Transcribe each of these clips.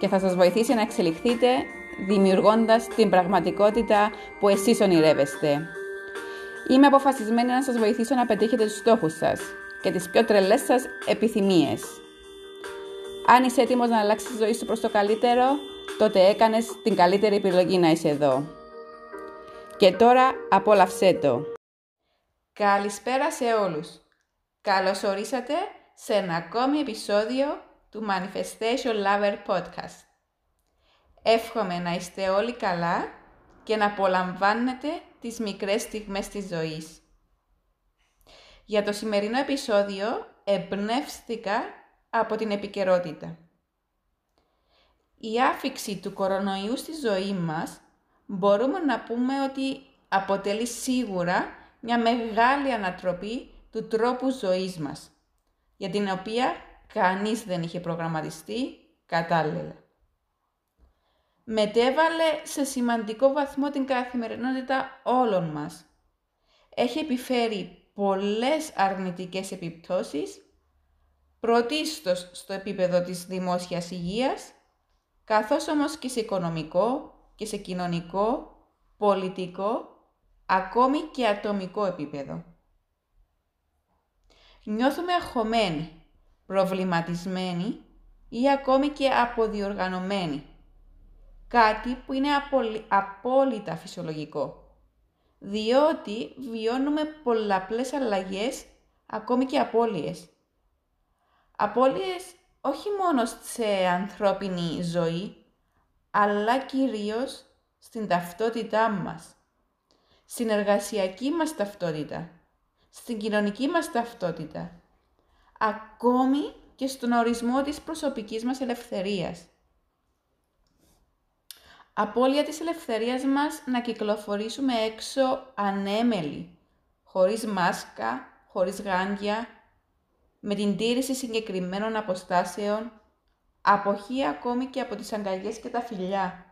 και θα σας βοηθήσει να εξελιχθείτε δημιουργώντας την πραγματικότητα που εσείς ονειρεύεστε. Είμαι αποφασισμένη να σας βοηθήσω να πετύχετε τους στόχους σας και τις πιο τρελές σας επιθυμίες. Αν είσαι έτοιμος να αλλάξεις τη ζωή σου προς το καλύτερο, τότε έκανες την καλύτερη επιλογή να είσαι εδώ. Και τώρα απόλαυσέ το. Καλησπέρα σε όλους. Καλώς ορίσατε σε ένα ακόμη επεισόδιο του Manifestation Lover Podcast. Εύχομαι να είστε όλοι καλά και να απολαμβάνετε τις μικρές στιγμές της ζωής. Για το σημερινό επεισόδιο εμπνεύστηκα από την επικαιρότητα. Η άφηξη του κορονοϊού στη ζωή μας μπορούμε να πούμε ότι αποτελεί σίγουρα μια μεγάλη ανατροπή του τρόπου ζωής μας, για την οποία κανείς δεν είχε προγραμματιστεί κατάλληλα. Μετέβαλε σε σημαντικό βαθμό την καθημερινότητα όλων μας. Έχει επιφέρει πολλές αρνητικές επιπτώσεις, πρωτίστως στο επίπεδο της δημόσιας υγείας, καθώς όμως και σε οικονομικό και σε κοινωνικό, πολιτικό, ακόμη και ατομικό επίπεδο. Νιώθουμε αγχωμένοι προβληματισμένοι ή ακόμη και αποδιοργανωμένοι. Κάτι που είναι απόλυτα φυσιολογικό. Διότι βιώνουμε πολλαπλές αλλαγές, ακόμη και απώλειες. Απώλειες όχι μόνο σε ανθρώπινη ζωή, αλλά κυρίως στην ταυτότητά μας, στην εργασιακή μας ταυτότητα, στην κοινωνική μας ταυτότητα, ακόμη και στον ορισμό της προσωπικής μας ελευθερίας. Απόλυα της ελευθερίας μας να κυκλοφορήσουμε έξω ανέμελοι, χωρίς μάσκα, χωρίς γάντια, με την τήρηση συγκεκριμένων αποστάσεων, αποχή ακόμη και από τις αγκαλιές και τα φιλιά.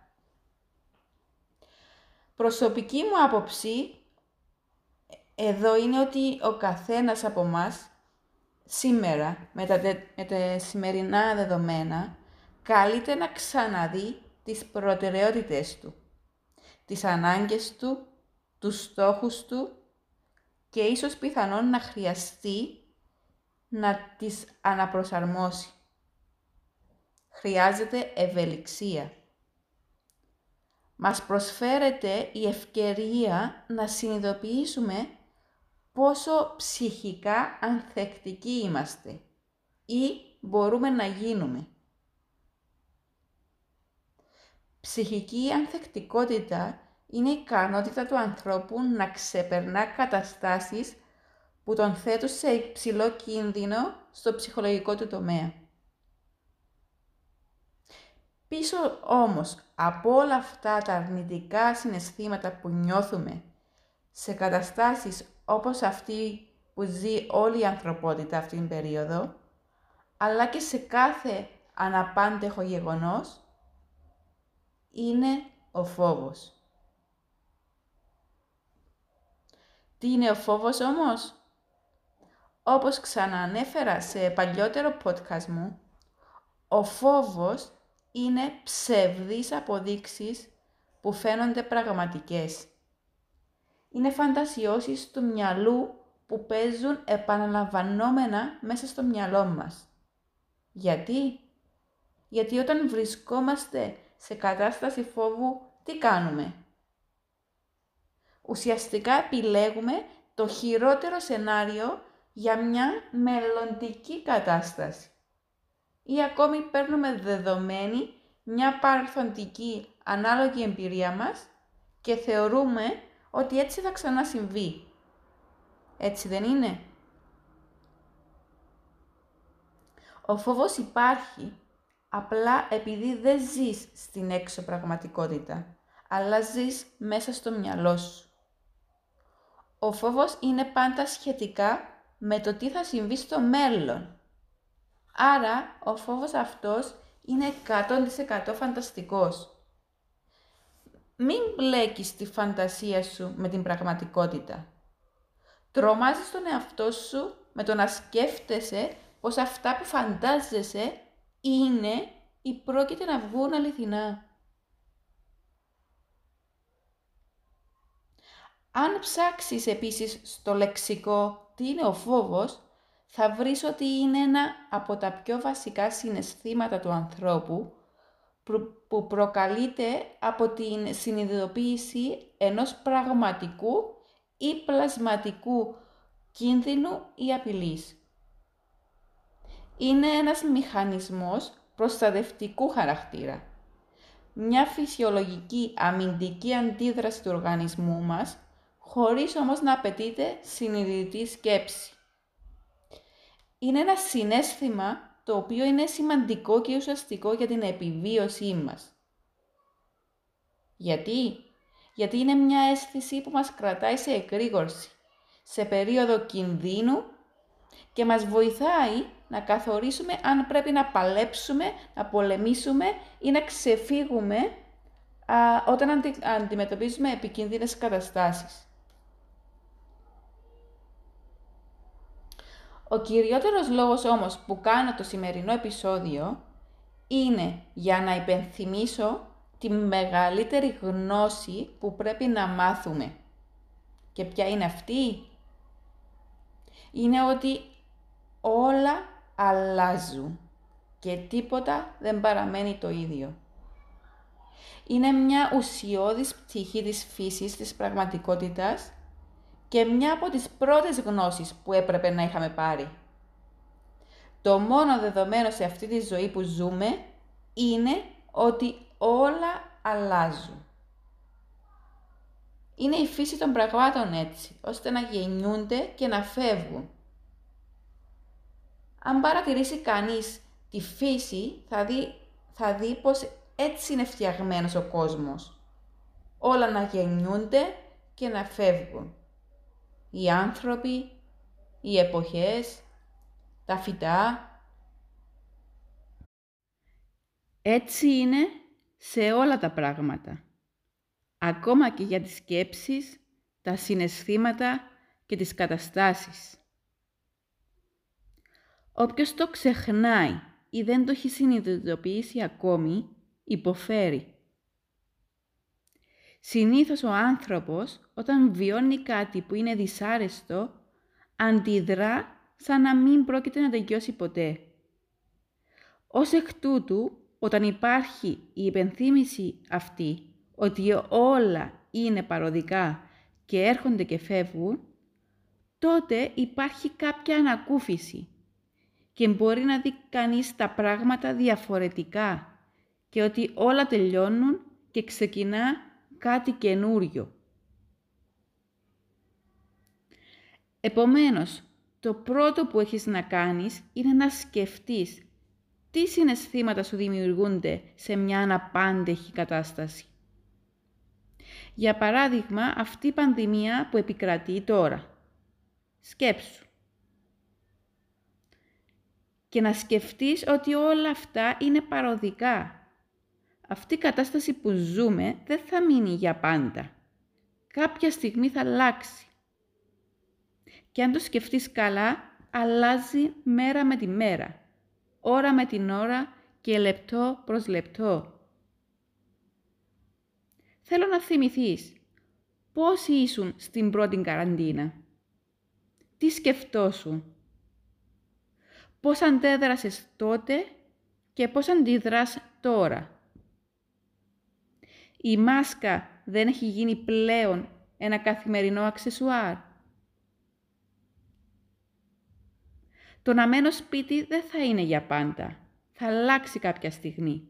Προσωπική μου άποψη εδώ είναι ότι ο καθένας από μας σήμερα, με τα, με τα σημερινά δεδομένα, καλείται να ξαναδεί τις προτεραιότητες του, τις ανάγκες του, τους στόχους του και ίσως πιθανόν να χρειαστεί να τις αναπροσαρμόσει. Χρειάζεται ευελιξία. Μας προσφέρεται η ευκαιρία να συνειδητοποιήσουμε πόσο ψυχικά ανθεκτικοί είμαστε ή μπορούμε να γίνουμε. Ψυχική ανθεκτικότητα είναι η ικανότητα του ανθρώπου να ξεπερνά καταστάσεις που τον θέτουν σε υψηλό κίνδυνο στο ψυχολογικό του τομέα. Πίσω όμως από όλα αυτά τα αρνητικά συναισθήματα που νιώθουμε σε καταστάσεις όπως αυτή που ζει όλη η ανθρωπότητα αυτήν την περίοδο, αλλά και σε κάθε αναπάντεχο γεγονός, είναι ο φόβος. Τι είναι ο φόβος όμως; Όπως ξαναανέφερα σε παλιότερο podcast μου, ο φόβος είναι ψευδείς αποδείξεις που φαίνονται πραγματικές είναι φαντασιώσεις του μυαλού που παίζουν επαναλαμβανόμενα μέσα στο μυαλό μας. Γιατί; Γιατί όταν βρισκόμαστε σε κατάσταση φόβου, τι κάνουμε; Ουσιαστικά επιλέγουμε το χειρότερο σενάριο για μια μελλοντική κατάσταση. Ή ακόμη παίρνουμε δεδομένη μια παρελθοντική ανάλογη εμπειρία μας και θεωρούμε ότι έτσι θα ξανά συμβεί. Έτσι δεν είναι; Ο φόβος υπάρχει απλά επειδή δεν ζεις στην έξω πραγματικότητα, αλλά ζεις μέσα στο μυαλό σου. Ο φόβος είναι πάντα σχετικά με το τι θα συμβεί στο μέλλον. Άρα, ο φόβος αυτός είναι 100% φανταστικός. Μην μπλέκεις τη φαντασία σου με την πραγματικότητα. Τρομάζεις τον εαυτό σου με το να σκέφτεσαι πως αυτά που φαντάζεσαι είναι ή πρόκειται να βγουν αληθινά. Αν ψάξεις επίσης στο λεξικό τι είναι ο φόβος, θα βρεις ότι είναι ένα από τα πιο βασικά συναισθήματα του ανθρώπου που προκαλείται από την συνειδητοποίηση ενός πραγματικού ή πλασματικού κίνδυνου ή απειλής. Είναι ένας μηχανισμός προστατευτικού χαρακτήρα. Μια φυσιολογική αμυντική αντίδραση του οργανισμού μας, χωρίς όμως να απαιτείται συνειδητή σκέψη. Είναι ένα συνέστημα το οποίο είναι σημαντικό και ουσιαστικό για την επιβίωσή μας. Γιατί; Γιατί είναι μια αίσθηση που μας κρατάει σε εκρήγορση, σε περίοδο κινδύνου και μας βοηθάει να καθορίσουμε αν πρέπει να παλέψουμε, να πολεμήσουμε ή να ξεφύγουμε α, όταν αντι, αντιμετωπίζουμε επικίνδυνες καταστάσεις. Ο κυριότερος λόγος όμως που κάνω το σημερινό επεισόδιο είναι για να υπενθυμίσω τη μεγαλύτερη γνώση που πρέπει να μάθουμε. Και ποια είναι αυτή; Είναι ότι όλα αλλάζουν και τίποτα δεν παραμένει το ίδιο. Είναι μια ουσιώδης πτυχή της φύσης της πραγματικότητας και μια από τις πρώτες γνώσεις που έπρεπε να είχαμε πάρει. Το μόνο δεδομένο σε αυτή τη ζωή που ζούμε είναι ότι όλα αλλάζουν. Είναι η φύση των πραγμάτων έτσι, ώστε να γεννιούνται και να φεύγουν. Αν παρατηρήσει κανείς τη φύση, θα δει, θα δει πως έτσι είναι φτιαγμένος ο κόσμος. Όλα να γεννιούνται και να φεύγουν οι άνθρωποι, οι εποχές, τα φυτά. Έτσι είναι σε όλα τα πράγματα. Ακόμα και για τις σκέψεις, τα συναισθήματα και τις καταστάσεις. Όποιος το ξεχνάει ή δεν το έχει συνειδητοποιήσει ακόμη, υποφέρει. Συνήθως ο άνθρωπος όταν βιώνει κάτι που είναι δυσάρεστο, αντιδρά σαν να μην πρόκειται να τελειώσει ποτέ. Ως εκ τούτου, όταν υπάρχει η υπενθύμηση αυτή ότι όλα είναι παροδικά και έρχονται και φεύγουν, τότε υπάρχει κάποια ανακούφιση και μπορεί να δει κανείς τα πράγματα διαφορετικά και ότι όλα τελειώνουν και ξεκινά κάτι καινούριο. Επομένως, το πρώτο που έχεις να κάνεις είναι να σκεφτείς τι συναισθήματα σου δημιουργούνται σε μια αναπάντεχη κατάσταση. Για παράδειγμα, αυτή η πανδημία που επικρατεί τώρα. Σκέψου. Και να σκεφτείς ότι όλα αυτά είναι παροδικά αυτή η κατάσταση που ζούμε δεν θα μείνει για πάντα. Κάποια στιγμή θα αλλάξει. Και αν το σκεφτείς καλά, αλλάζει μέρα με τη μέρα, ώρα με την ώρα και λεπτό προς λεπτό. Θέλω να θυμηθείς πώς ήσουν στην πρώτη καραντίνα. Τι σκεφτόσουν. Πώς αντέδρασες τότε και πώς αντιδράς τώρα η μάσκα δεν έχει γίνει πλέον ένα καθημερινό αξεσουάρ. Το να μένω σπίτι δεν θα είναι για πάντα. Θα αλλάξει κάποια στιγμή.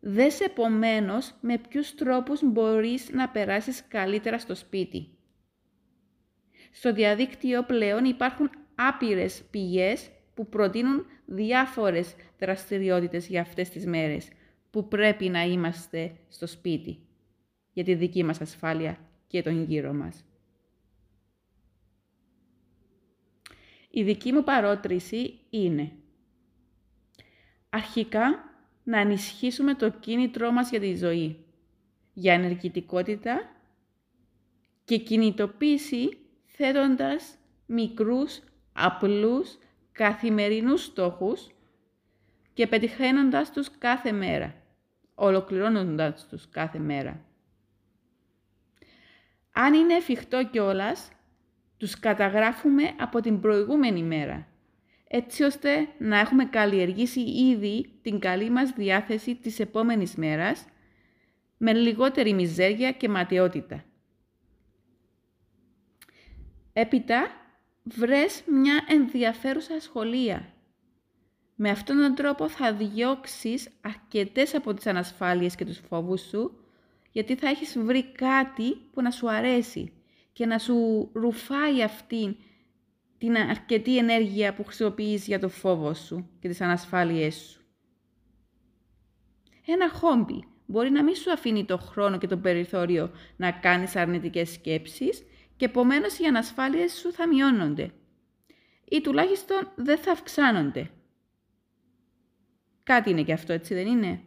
Δες επομένως με ποιους τρόπους μπορείς να περάσεις καλύτερα στο σπίτι. Στο διαδίκτυο πλέον υπάρχουν άπειρες πηγές που προτείνουν διάφορες δραστηριότητες για αυτές τις μέρες που πρέπει να είμαστε στο σπίτι για τη δική μας ασφάλεια και τον γύρο μας. Η δική μου παρότριση είναι αρχικά να ενισχύσουμε το κίνητρό μας για τη ζωή, για ενεργητικότητα και κινητοποίηση θέτοντας μικρούς, απλούς, καθημερινούς στόχους και πετυχαίνοντας τους κάθε μέρα, ολοκληρώνοντας τους κάθε μέρα. Αν είναι εφικτό κιόλας, τους καταγράφουμε από την προηγούμενη μέρα, έτσι ώστε να έχουμε καλλιεργήσει ήδη την καλή μας διάθεση της επόμενης μέρας, με λιγότερη μιζέρια και ματαιότητα. Έπειτα, βρες μια ενδιαφέρουσα ασχολία. Με αυτόν τον τρόπο θα διώξεις αρκετές από τις ανασφάλειες και τους φόβους σου, γιατί θα έχεις βρει κάτι που να σου αρέσει και να σου ρουφάει αυτή την αρκετή ενέργεια που χρησιμοποιείς για το φόβο σου και τις ανασφάλειές σου. Ένα χόμπι μπορεί να μην σου αφήνει το χρόνο και το περιθώριο να κάνεις αρνητικές σκέψεις και επομένως οι ανασφάλειες σου θα μειώνονται ή τουλάχιστον δεν θα αυξάνονται. Κάτι είναι και αυτό, έτσι δεν είναι;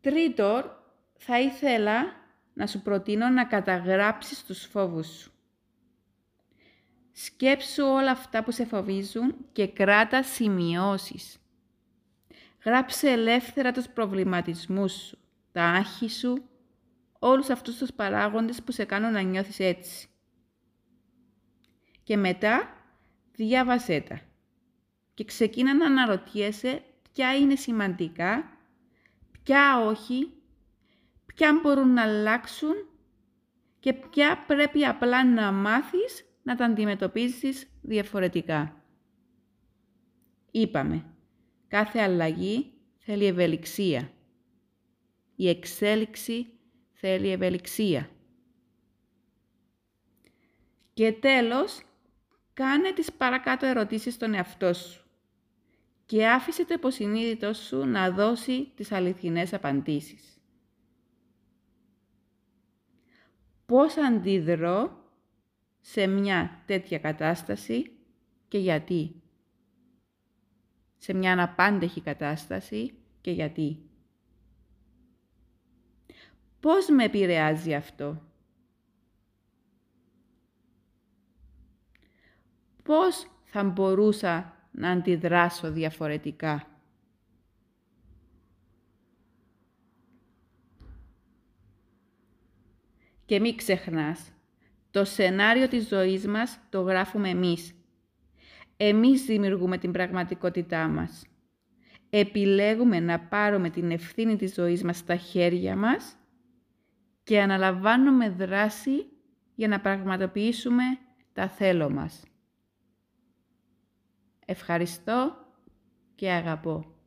Τρίτον, θα ήθελα να σου προτείνω να καταγράψεις τους φόβους σου. Σκέψου όλα αυτά που σε φοβίζουν και κράτα σημειώσεις. Γράψε ελεύθερα τους προβληματισμούς σου, τα άχη σου, όλους αυτούς τους παράγοντες που σε κάνουν να νιώθεις έτσι. Και μετά διάβασέ τα και ξεκίνα να αναρωτιέσαι ποια είναι σημαντικά, ποια όχι, ποια μπορούν να αλλάξουν και ποια πρέπει απλά να μάθεις να τα αντιμετωπίζεις διαφορετικά. Είπαμε, κάθε αλλαγή θέλει ευελιξία. Η εξέλιξη θέλει ευελιξία. Και τέλος, κάνε τις παρακάτω ερωτήσεις στον εαυτό σου και άφησε το υποσυνείδητος σου να δώσει τις αληθινές απαντήσεις. Πώς αντιδρώ σε μια τέτοια κατάσταση και γιατί; Σε μια αναπάντεχη κατάσταση και γιατί. Πώς με επηρεάζει αυτό; Πώς θα μπορούσα να αντιδράσω διαφορετικά; Και μην ξεχνάς, το σενάριο της ζωής μας το γράφουμε εμείς. Εμείς δημιουργούμε την πραγματικότητά μας. Επιλέγουμε να πάρουμε την ευθύνη της ζωής μας στα χέρια μας και αναλαμβάνουμε δράση για να πραγματοποιήσουμε τα θέλω μας. Ευχαριστώ και αγαπώ.